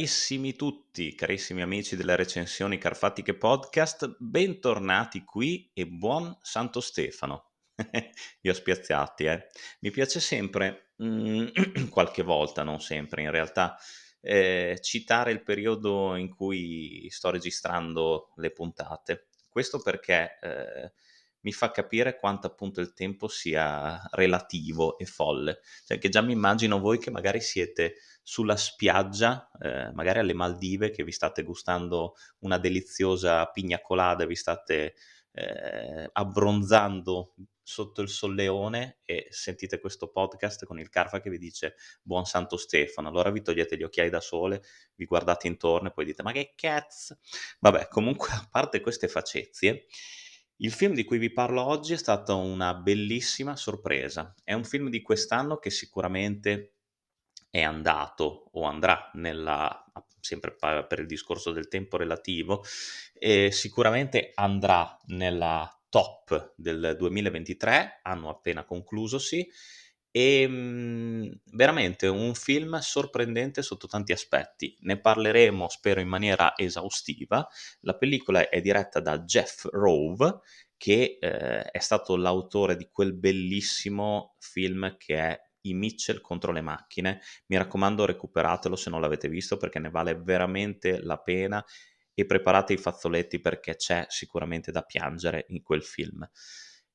Carissimi tutti, carissimi amici delle recensioni Carfatiche Podcast, bentornati qui e buon Santo Stefano. Vi ho spiazzati, eh. Mi piace sempre, mm, qualche volta, non sempre in realtà, eh, citare il periodo in cui sto registrando le puntate. Questo perché eh, mi fa capire quanto appunto il tempo sia relativo e folle. Cioè che già mi immagino voi che magari siete sulla spiaggia, eh, magari alle Maldive, che vi state gustando una deliziosa pigna colada, vi state eh, abbronzando sotto il solleone e sentite questo podcast con il Carfa che vi dice buon Santo Stefano. Allora vi togliete gli occhiali da sole, vi guardate intorno e poi dite ma che cazzo? Vabbè, comunque a parte queste facezie, il film di cui vi parlo oggi è stata una bellissima sorpresa. È un film di quest'anno che sicuramente è andato o andrà nella sempre per il discorso del tempo relativo, e sicuramente andrà nella top del 2023, anno appena conclusosi, e mhmm, veramente un film sorprendente sotto tanti aspetti. Ne parleremo, spero, in maniera esaustiva. La pellicola è diretta da Jeff Rove, che eh, è stato l'autore di quel bellissimo film che è I Mitchell contro le macchine. Mi raccomando, recuperatelo se non l'avete visto perché ne vale veramente la pena e preparate i fazzoletti perché c'è sicuramente da piangere in quel film.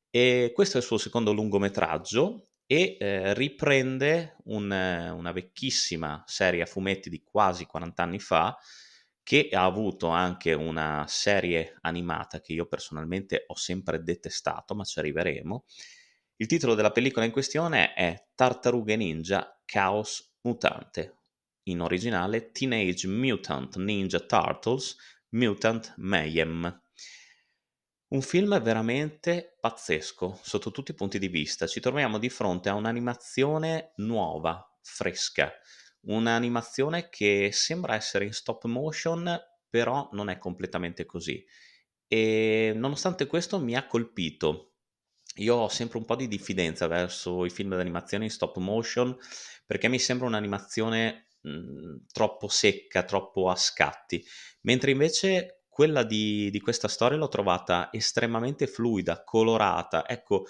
E questo è il suo secondo lungometraggio e eh, riprende un, una vecchissima serie a fumetti di quasi 40 anni fa che ha avuto anche una serie animata che io personalmente ho sempre detestato, ma ci arriveremo. Il titolo della pellicola in questione è Tartarughe Ninja Chaos Mutante, in originale Teenage Mutant Ninja Turtles Mutant Mayhem. Un film veramente pazzesco sotto tutti i punti di vista. Ci troviamo di fronte a un'animazione nuova, fresca, un'animazione che sembra essere in stop motion, però non è completamente così. E nonostante questo mi ha colpito. Io ho sempre un po' di diffidenza verso i film d'animazione in stop motion perché mi sembra un'animazione mh, troppo secca, troppo a scatti, mentre invece quella di, di questa storia l'ho trovata estremamente fluida, colorata. Ecco,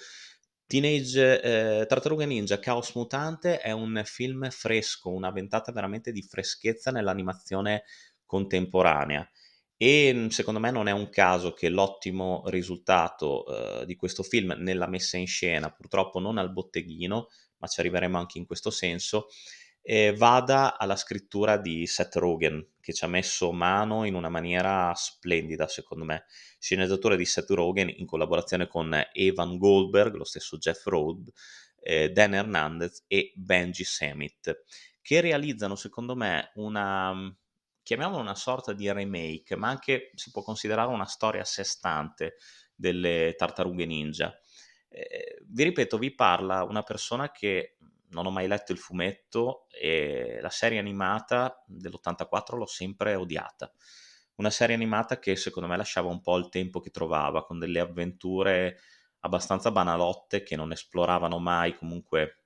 Teenage eh, Tartaruga Ninja Chaos Mutante è un film fresco, una ventata veramente di freschezza nell'animazione contemporanea e secondo me non è un caso che l'ottimo risultato eh, di questo film nella messa in scena, purtroppo non al botteghino, ma ci arriveremo anche in questo senso, eh, vada alla scrittura di Seth Rogen, che ci ha messo mano in una maniera splendida, secondo me. Sceneggiatore di Seth Rogen in collaborazione con Evan Goldberg, lo stesso Jeff Rode, eh, Dan Hernandez e Benji Samit, che realizzano, secondo me, una chiamiamola una sorta di remake, ma anche si può considerare una storia a sé stante delle tartarughe ninja. Eh, vi ripeto, vi parla una persona che non ho mai letto il fumetto e la serie animata dell'84 l'ho sempre odiata. Una serie animata che secondo me lasciava un po' il tempo che trovava, con delle avventure abbastanza banalotte che non esploravano mai comunque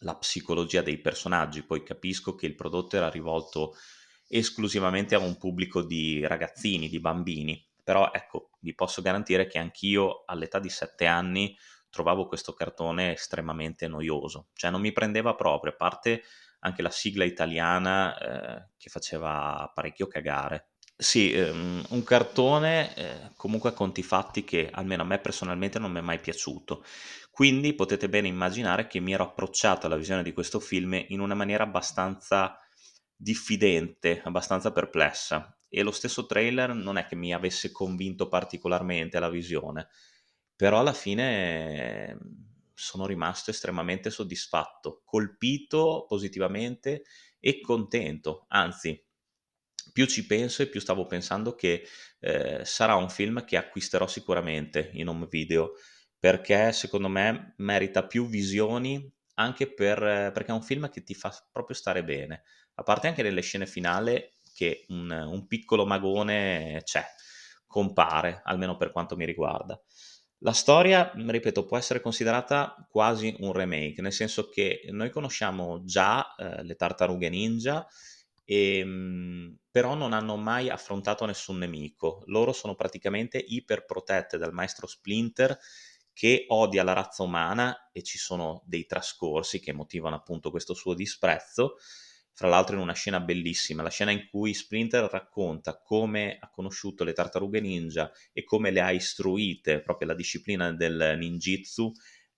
la psicologia dei personaggi. Poi capisco che il prodotto era rivolto esclusivamente a un pubblico di ragazzini, di bambini, però ecco, vi posso garantire che anch'io all'età di 7 anni trovavo questo cartone estremamente noioso, cioè non mi prendeva proprio, a parte anche la sigla italiana eh, che faceva parecchio cagare. Sì, ehm, un cartone eh, comunque a conti fatti che almeno a me personalmente non mi è mai piaciuto. Quindi potete bene immaginare che mi ero approcciato alla visione di questo film in una maniera abbastanza diffidente, abbastanza perplessa. E lo stesso trailer non è che mi avesse convinto particolarmente la visione però alla fine mhmm, sono rimasto estremamente soddisfatto, colpito positivamente e contento, anzi più ci penso e più stavo pensando che eh, sarà un film che acquisterò sicuramente in home video perché secondo me merita più visioni anche per, perché è un film che ti fa proprio stare bene. A parte anche nelle scene finali che un, un piccolo magone c'è compare almeno per quanto mi riguarda la storia, ripeto, può essere considerata quasi un remake, nel senso che noi conosciamo già eh, le tartarughe ninja e, però non hanno mai affrontato nessun nemico. Loro sono praticamente iperprotette dal maestro Splinter che odia la razza umana e ci sono dei trascorsi che motivano appunto questo suo disprezzo. Fra l'altro in una scena bellissima, la scena in cui Splinter racconta come ha conosciuto le tartarughe ninja e come le ha istruite, proprio la disciplina del ninjitsu,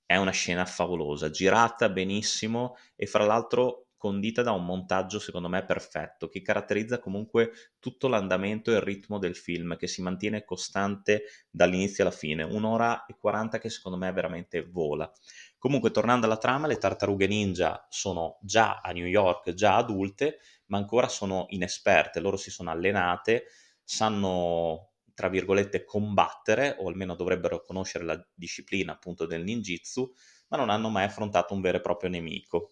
è una scena favolosa, girata benissimo e fra l'altro condita da un montaggio secondo me perfetto, che caratterizza comunque tutto l'andamento e il ritmo del film, che si mantiene costante dall'inizio alla fine, un'ora e 40 che secondo me veramente vola. Comunque, tornando alla trama, le tartarughe ninja sono già a New York, già adulte, ma ancora sono inesperte, loro si sono allenate, sanno tra virgolette combattere o almeno dovrebbero conoscere la disciplina appunto del ninjitsu, ma non hanno mai affrontato un vero e proprio nemico.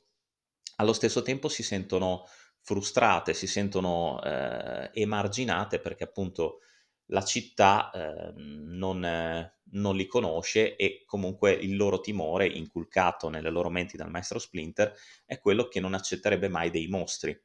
Allo stesso tempo si sentono frustrate, si sentono eh, emarginate perché appunto la città eh, non, eh, non, li conosce e comunque il loro timore inculcato nelle loro menti dal maestro Splinter è quello che non accetterebbe mai dei mostri.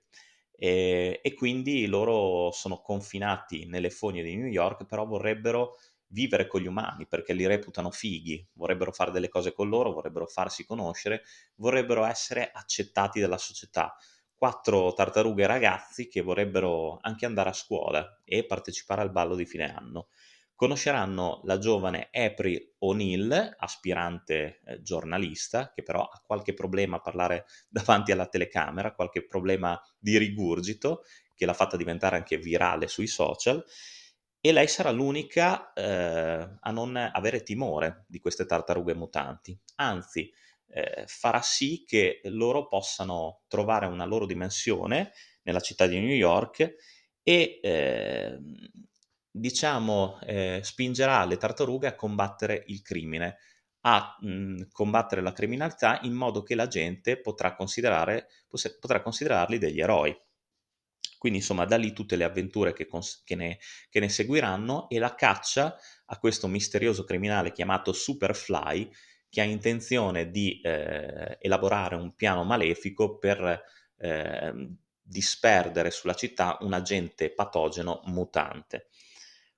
E, e quindi loro sono confinati nelle fogne di New York, però vorrebbero vivere con gli umani perché li reputano fighi, vorrebbero fare delle cose con loro, vorrebbero farsi conoscere, vorrebbero essere accettati dalla società. Quattro tartarughe ragazzi che vorrebbero anche andare a scuola e partecipare al ballo di fine anno. Conosceranno la giovane April O'Neill, aspirante eh, giornalista, che però ha qualche problema a parlare davanti alla telecamera, qualche problema di rigurgito, che l'ha fatta diventare anche virale sui social, e lei sarà l'unica eh, a non avere timore di queste tartarughe mutanti, anzi eh, farà sì che loro possano trovare una loro dimensione nella città di New York e eh, diciamo eh, spingerà le tartarughe a combattere il crimine, a mh, mm, combattere la criminalità in modo che la gente potrà, considerare, potrà considerarli degli eroi. Quindi insomma da lì tutte le avventure che, cons- che, ne, che ne seguiranno e la caccia a questo misterioso criminale chiamato Superfly che ha intenzione di eh, elaborare un piano malefico per eh, disperdere sulla città un agente patogeno mutante.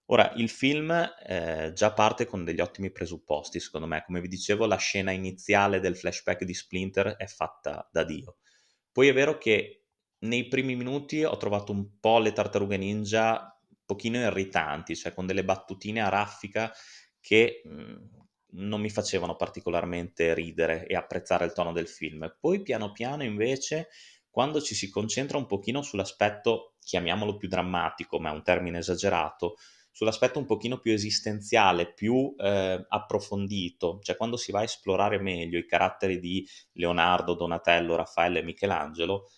Ora, il film eh, già parte con degli ottimi presupposti, secondo me. Come vi dicevo, la scena iniziale del flashback di Splinter è fatta da Dio. Poi è vero che nei primi minuti ho trovato un po' le tartarughe ninja un pochino irritanti, cioè con delle battutine a raffica che mh, mhmm, non mi facevano particolarmente ridere e apprezzare il tono del film. Poi piano piano invece, quando ci si concentra un pochino sull'aspetto, chiamiamolo più drammatico, ma è un termine esagerato, sull'aspetto un pochino più esistenziale, più eh, approfondito, cioè quando si va a esplorare meglio i caratteri di Leonardo, Donatello, Raffaello e Michelangelo,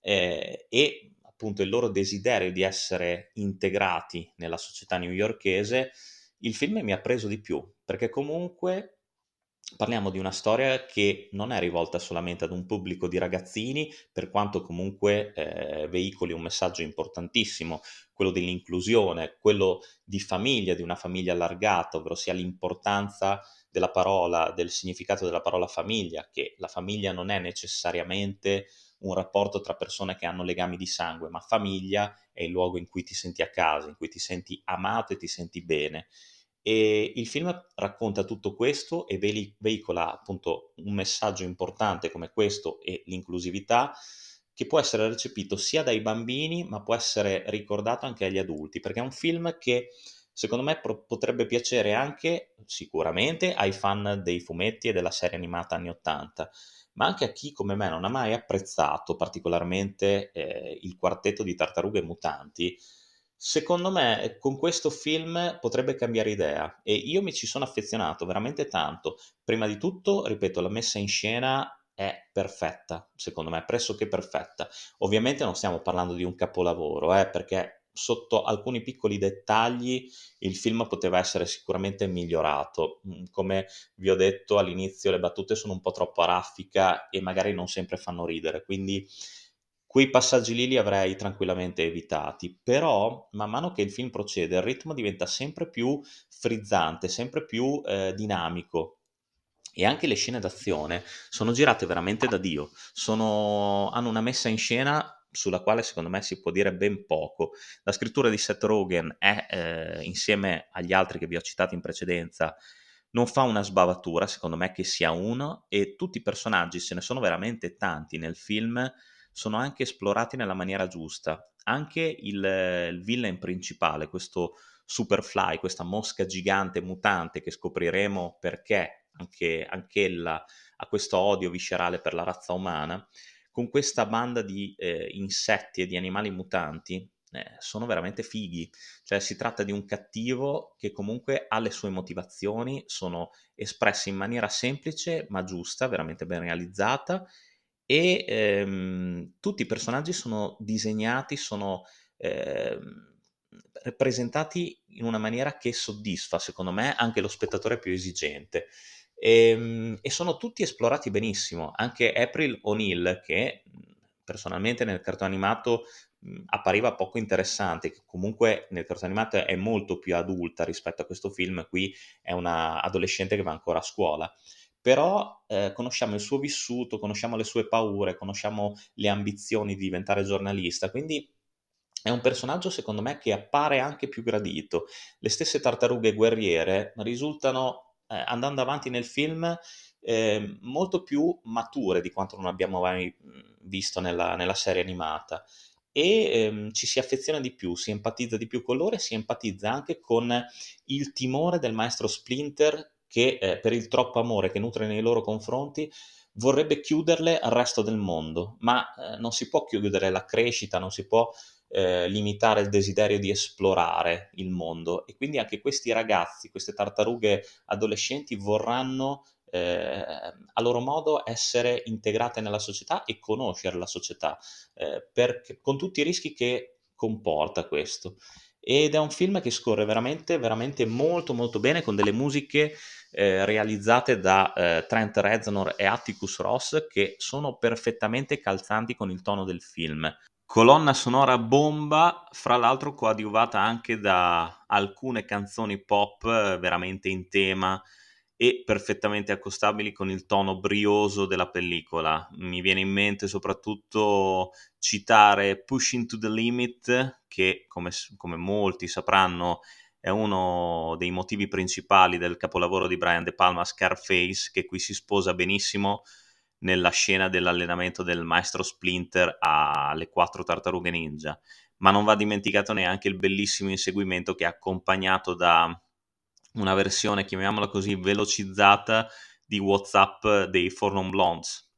eh, e appunto il loro desiderio di essere integrati nella società newyorkese, il film mi ha preso di più, perché comunque parliamo di una storia che non è rivolta solamente ad un pubblico di ragazzini, per quanto comunque eh, veicoli un messaggio importantissimo, quello dell'inclusione, quello di famiglia, di una famiglia allargata, ovvero sia l'importanza della parola, del significato della parola famiglia, che la famiglia non è necessariamente un rapporto tra persone che hanno legami di sangue, ma famiglia è il luogo in cui ti senti a casa, in cui ti senti amato e ti senti bene. E il film racconta tutto questo e veicola appunto un messaggio importante come questo e l'inclusività che può essere recepito sia dai bambini ma può essere ricordato anche agli adulti perché è un film che secondo me potrebbe piacere anche sicuramente ai fan dei fumetti e della serie animata anni 80 ma anche a chi come me non ha mai apprezzato particolarmente eh, il quartetto di tartarughe mutanti, secondo me con questo film potrebbe cambiare idea e io mi ci sono affezionato veramente tanto. Prima di tutto, ripeto, la messa in scena è perfetta, secondo me, pressoché perfetta. Ovviamente non stiamo parlando di un capolavoro, eh, perché sotto alcuni piccoli dettagli il film poteva essere sicuramente migliorato. Mm, come vi ho detto all'inizio, le battute sono un po' troppo a raffica e magari non sempre fanno ridere, quindi quei passaggi lì li avrei tranquillamente evitati. Però, man mano che il film procede, il ritmo diventa sempre più frizzante, sempre più eh, dinamico. E anche le scene d'azione sono girate veramente da Dio, sono, hanno una messa in scena sulla quale secondo me si può dire ben poco. La scrittura di Seth Rogen è, eh, insieme agli altri che vi ho citato in precedenza, non fa una sbavatura, secondo me che sia uno, e tutti i personaggi, se ne sono veramente tanti nel film, sono anche esplorati nella maniera giusta. Anche il, il villain principale, questo Superfly, questa mosca gigante mutante che scopriremo perché anche, anch'ella ha questo odio viscerale per la razza umana, con questa banda di eh, insetti e di animali mutanti eh, sono veramente fighi. Cioè si tratta di un cattivo che comunque ha le sue motivazioni, sono espresse in maniera semplice ma giusta, veramente ben realizzata e ehm, tutti i personaggi sono disegnati, sono ehm, rappresentati in una maniera che soddisfa, secondo me, anche lo spettatore più esigente. E, ehm, e sono tutti esplorati benissimo. Anche April O'Neill, che personalmente nel cartone animato appariva poco interessante, che comunque nel cartone animato è molto più adulta rispetto a questo film, qui è una adolescente che va ancora a scuola però eh, conosciamo il suo vissuto, conosciamo le sue paure, conosciamo le ambizioni di diventare giornalista, quindi è un personaggio secondo me che appare anche più gradito. Le stesse tartarughe guerriere risultano, eh, andando avanti nel film, eh, molto più mature di quanto non abbiamo mai visto nella, nella serie animata. E ehm, ci si affeziona di più, si empatizza di più con loro e si empatizza anche con il timore del maestro Splinter che eh, per il troppo amore che nutre nei loro confronti vorrebbe chiuderle al resto del mondo, ma eh, non si può chiudere la crescita, non si può eh, limitare il desiderio di esplorare il mondo e quindi anche questi ragazzi, queste tartarughe adolescenti vorranno eh, a loro modo essere integrate nella società e conoscere la società, eh, perché, con tutti i rischi che comporta questo. Ed è un film che scorre veramente, veramente molto molto bene con delle musiche eh, realizzate da eh, Trent Reznor e Atticus Ross che sono perfettamente calzanti con il tono del film. Colonna sonora bomba, fra l'altro coadiuvata anche da alcune canzoni pop eh, veramente in tema e perfettamente accostabili con il tono brioso della pellicola. Mi viene in mente soprattutto citare Pushing to the Limit, che come, come molti sapranno è uno dei motivi principali del capolavoro di Brian De Palma, Scarface, che qui si sposa benissimo nella scena dell'allenamento del maestro Splinter alle quattro tartarughe ninja. Ma non va dimenticato neanche il bellissimo inseguimento che è accompagnato da una versione, chiamiamola così, velocizzata di WhatsApp dei Four Non Blondes.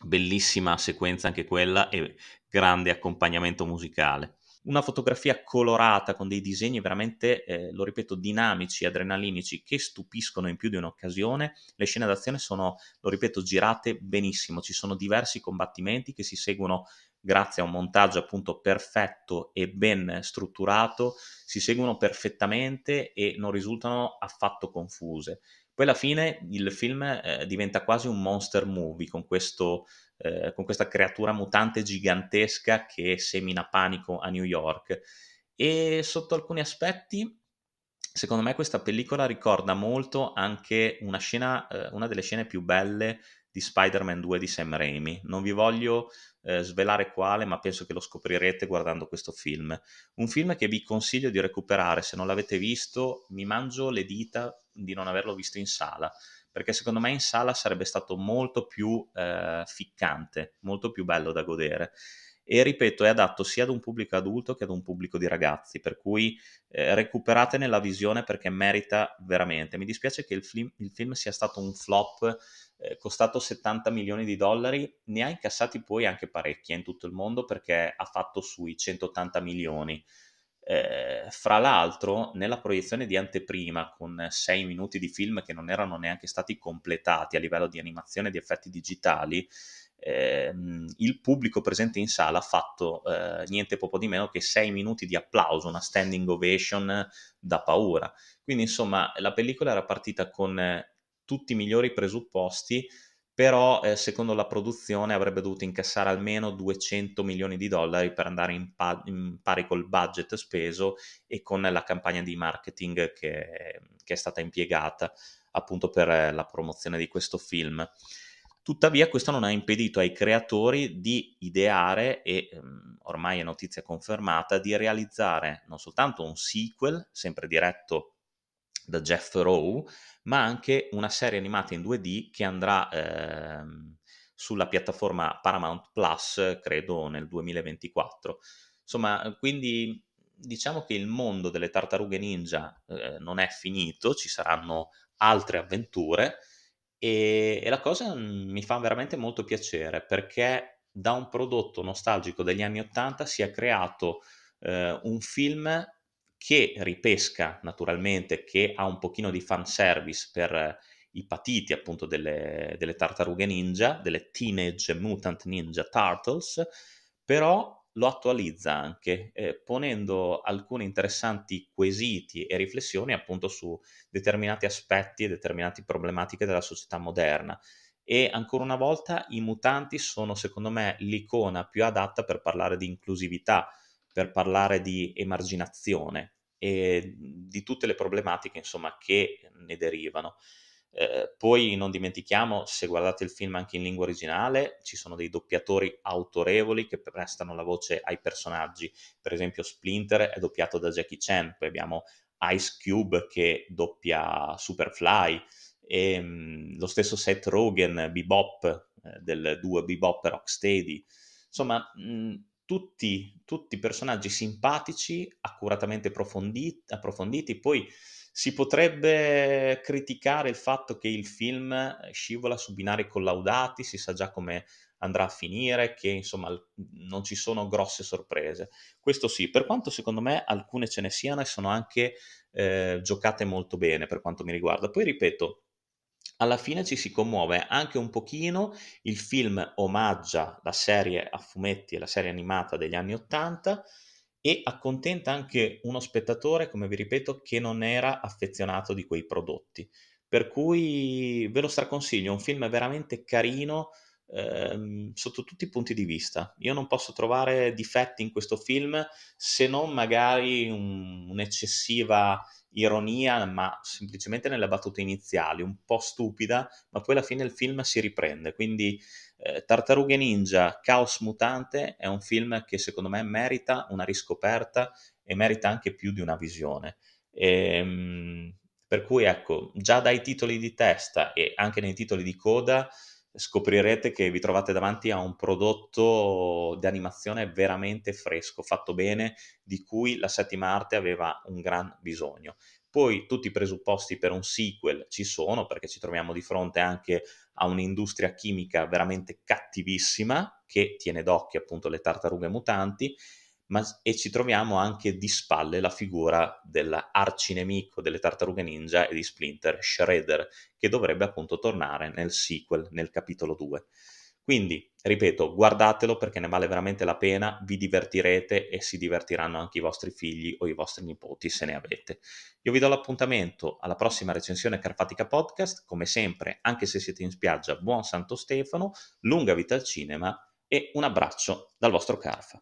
Bellissima sequenza anche quella e grande accompagnamento musicale una fotografia colorata con dei disegni veramente, eh, lo ripeto, dinamici, adrenalinici che stupiscono in più di un'occasione. Le scene d'azione sono, lo ripeto, girate benissimo. Ci sono diversi combattimenti che si seguono grazie a un montaggio appunto perfetto e ben strutturato, si seguono perfettamente e non risultano affatto confuse. Poi alla fine il film eh, diventa quasi un monster movie con questo eh, con questa creatura mutante gigantesca che semina panico a New York. E sotto alcuni aspetti, secondo me, questa pellicola ricorda molto anche una scena, eh, una delle scene più belle di Spider-Man 2 di Sam Raimi. Non vi voglio eh, svelare quale, ma penso che lo scoprirete guardando questo film. Un film che vi consiglio di recuperare, se non l'avete visto, mi mangio le dita di non averlo visto in sala perché secondo me in sala sarebbe stato molto più eh, ficcante, molto più bello da godere. E ripeto, è adatto sia ad un pubblico adulto che ad un pubblico di ragazzi, per cui eh, recuperate nella visione perché merita veramente. Mi dispiace che il film, il film sia stato un flop eh, costato 70 milioni di dollari, ne ha incassati poi anche parecchi in tutto il mondo perché ha fatto sui 180 milioni. Eh, fra l'altro, nella proiezione di anteprima, con sei minuti di film che non erano neanche stati completati a livello di animazione e di effetti digitali, ehm, il pubblico presente in sala ha fatto eh, niente poco di meno che sei minuti di applauso, una standing ovation da paura. Quindi, insomma, la pellicola era partita con eh, tutti i migliori presupposti però eh, secondo la produzione avrebbe dovuto incassare almeno 200 milioni di dollari per andare in, pa- in pari col budget speso e con la campagna di marketing che, che è stata impiegata appunto per la promozione di questo film. Tuttavia questo non ha impedito ai creatori di ideare e ehm, ormai è notizia confermata di realizzare non soltanto un sequel, sempre diretto da Jeff Rowe, ma anche una serie animata in 2D che andrà ehm, sulla piattaforma Paramount Plus, credo nel 2024. Insomma, quindi diciamo che il mondo delle tartarughe ninja eh, non è finito, ci saranno altre avventure e, e la cosa mi fa veramente molto piacere perché da un prodotto nostalgico degli anni Ottanta si è creato eh, un film che ripesca naturalmente, che ha un pochino di fanservice per i patiti appunto delle, delle tartarughe ninja, delle Teenage Mutant Ninja Turtles, però lo attualizza anche, eh, ponendo alcuni interessanti quesiti e riflessioni appunto su determinati aspetti e determinate problematiche della società moderna. E ancora una volta i mutanti sono secondo me l'icona più adatta per parlare di inclusività, per parlare di emarginazione e di tutte le problematiche insomma che ne derivano. Eh, poi non dimentichiamo, se guardate il film anche in lingua originale, ci sono dei doppiatori autorevoli che prestano la voce ai personaggi. Per esempio, Splinter è doppiato da Jackie Chan, poi abbiamo Ice Cube che doppia Superfly, e mh, mm, lo stesso Seth Rogen, Bebop, eh, del duo Bebop e Rocksteady. Insomma, mh, mm, tutti, tutti personaggi simpatici, accuratamente approfonditi, approfonditi poi si potrebbe criticare il fatto che il film eh, scivola su binari collaudati, si sa già come andrà a finire, che insomma non ci sono grosse sorprese. Questo sì, per quanto secondo me alcune ce ne siano e sono anche eh, giocate molto bene per quanto mi riguarda. Poi ripeto, alla fine ci si commuove anche un pochino, il film omaggia la serie a fumetti e la serie animata degli anni Ottanta, e accontenta anche uno spettatore, come vi ripeto, che non era affezionato di quei prodotti. Per cui ve lo straconsiglio, è un film veramente carino ehm, sotto tutti i punti di vista. Io non posso trovare difetti in questo film se non magari un, un'eccessiva ironia, ma semplicemente nelle battute iniziali, un po' stupida, ma poi alla fine il film si riprende. Quindi eh, Tartarughe Ninja, Caos Mutante è un film che secondo me merita una riscoperta e merita anche più di una visione. E, ehm, per cui ecco, già dai titoli di testa e anche nei titoli di coda scoprirete che vi trovate davanti a un prodotto di animazione veramente fresco, fatto bene, di cui la settima arte aveva un gran bisogno. Poi tutti i presupposti per un sequel ci sono perché ci troviamo di fronte anche a un'industria chimica veramente cattivissima che tiene d'occhio appunto le tartarughe mutanti ma, e ci troviamo anche di spalle la figura dell'arcinemico delle tartarughe ninja e di Splinter, Shredder, che dovrebbe appunto tornare nel sequel, nel capitolo 2. Quindi, ripeto, guardatelo perché ne vale veramente la pena, vi divertirete e si divertiranno anche i vostri figli o i vostri nipoti se ne avete. Io vi do l'appuntamento alla prossima recensione Carpatica Podcast, come sempre, anche se siete in spiaggia, buon Santo Stefano, lunga vita al cinema e un abbraccio dal vostro Carfa.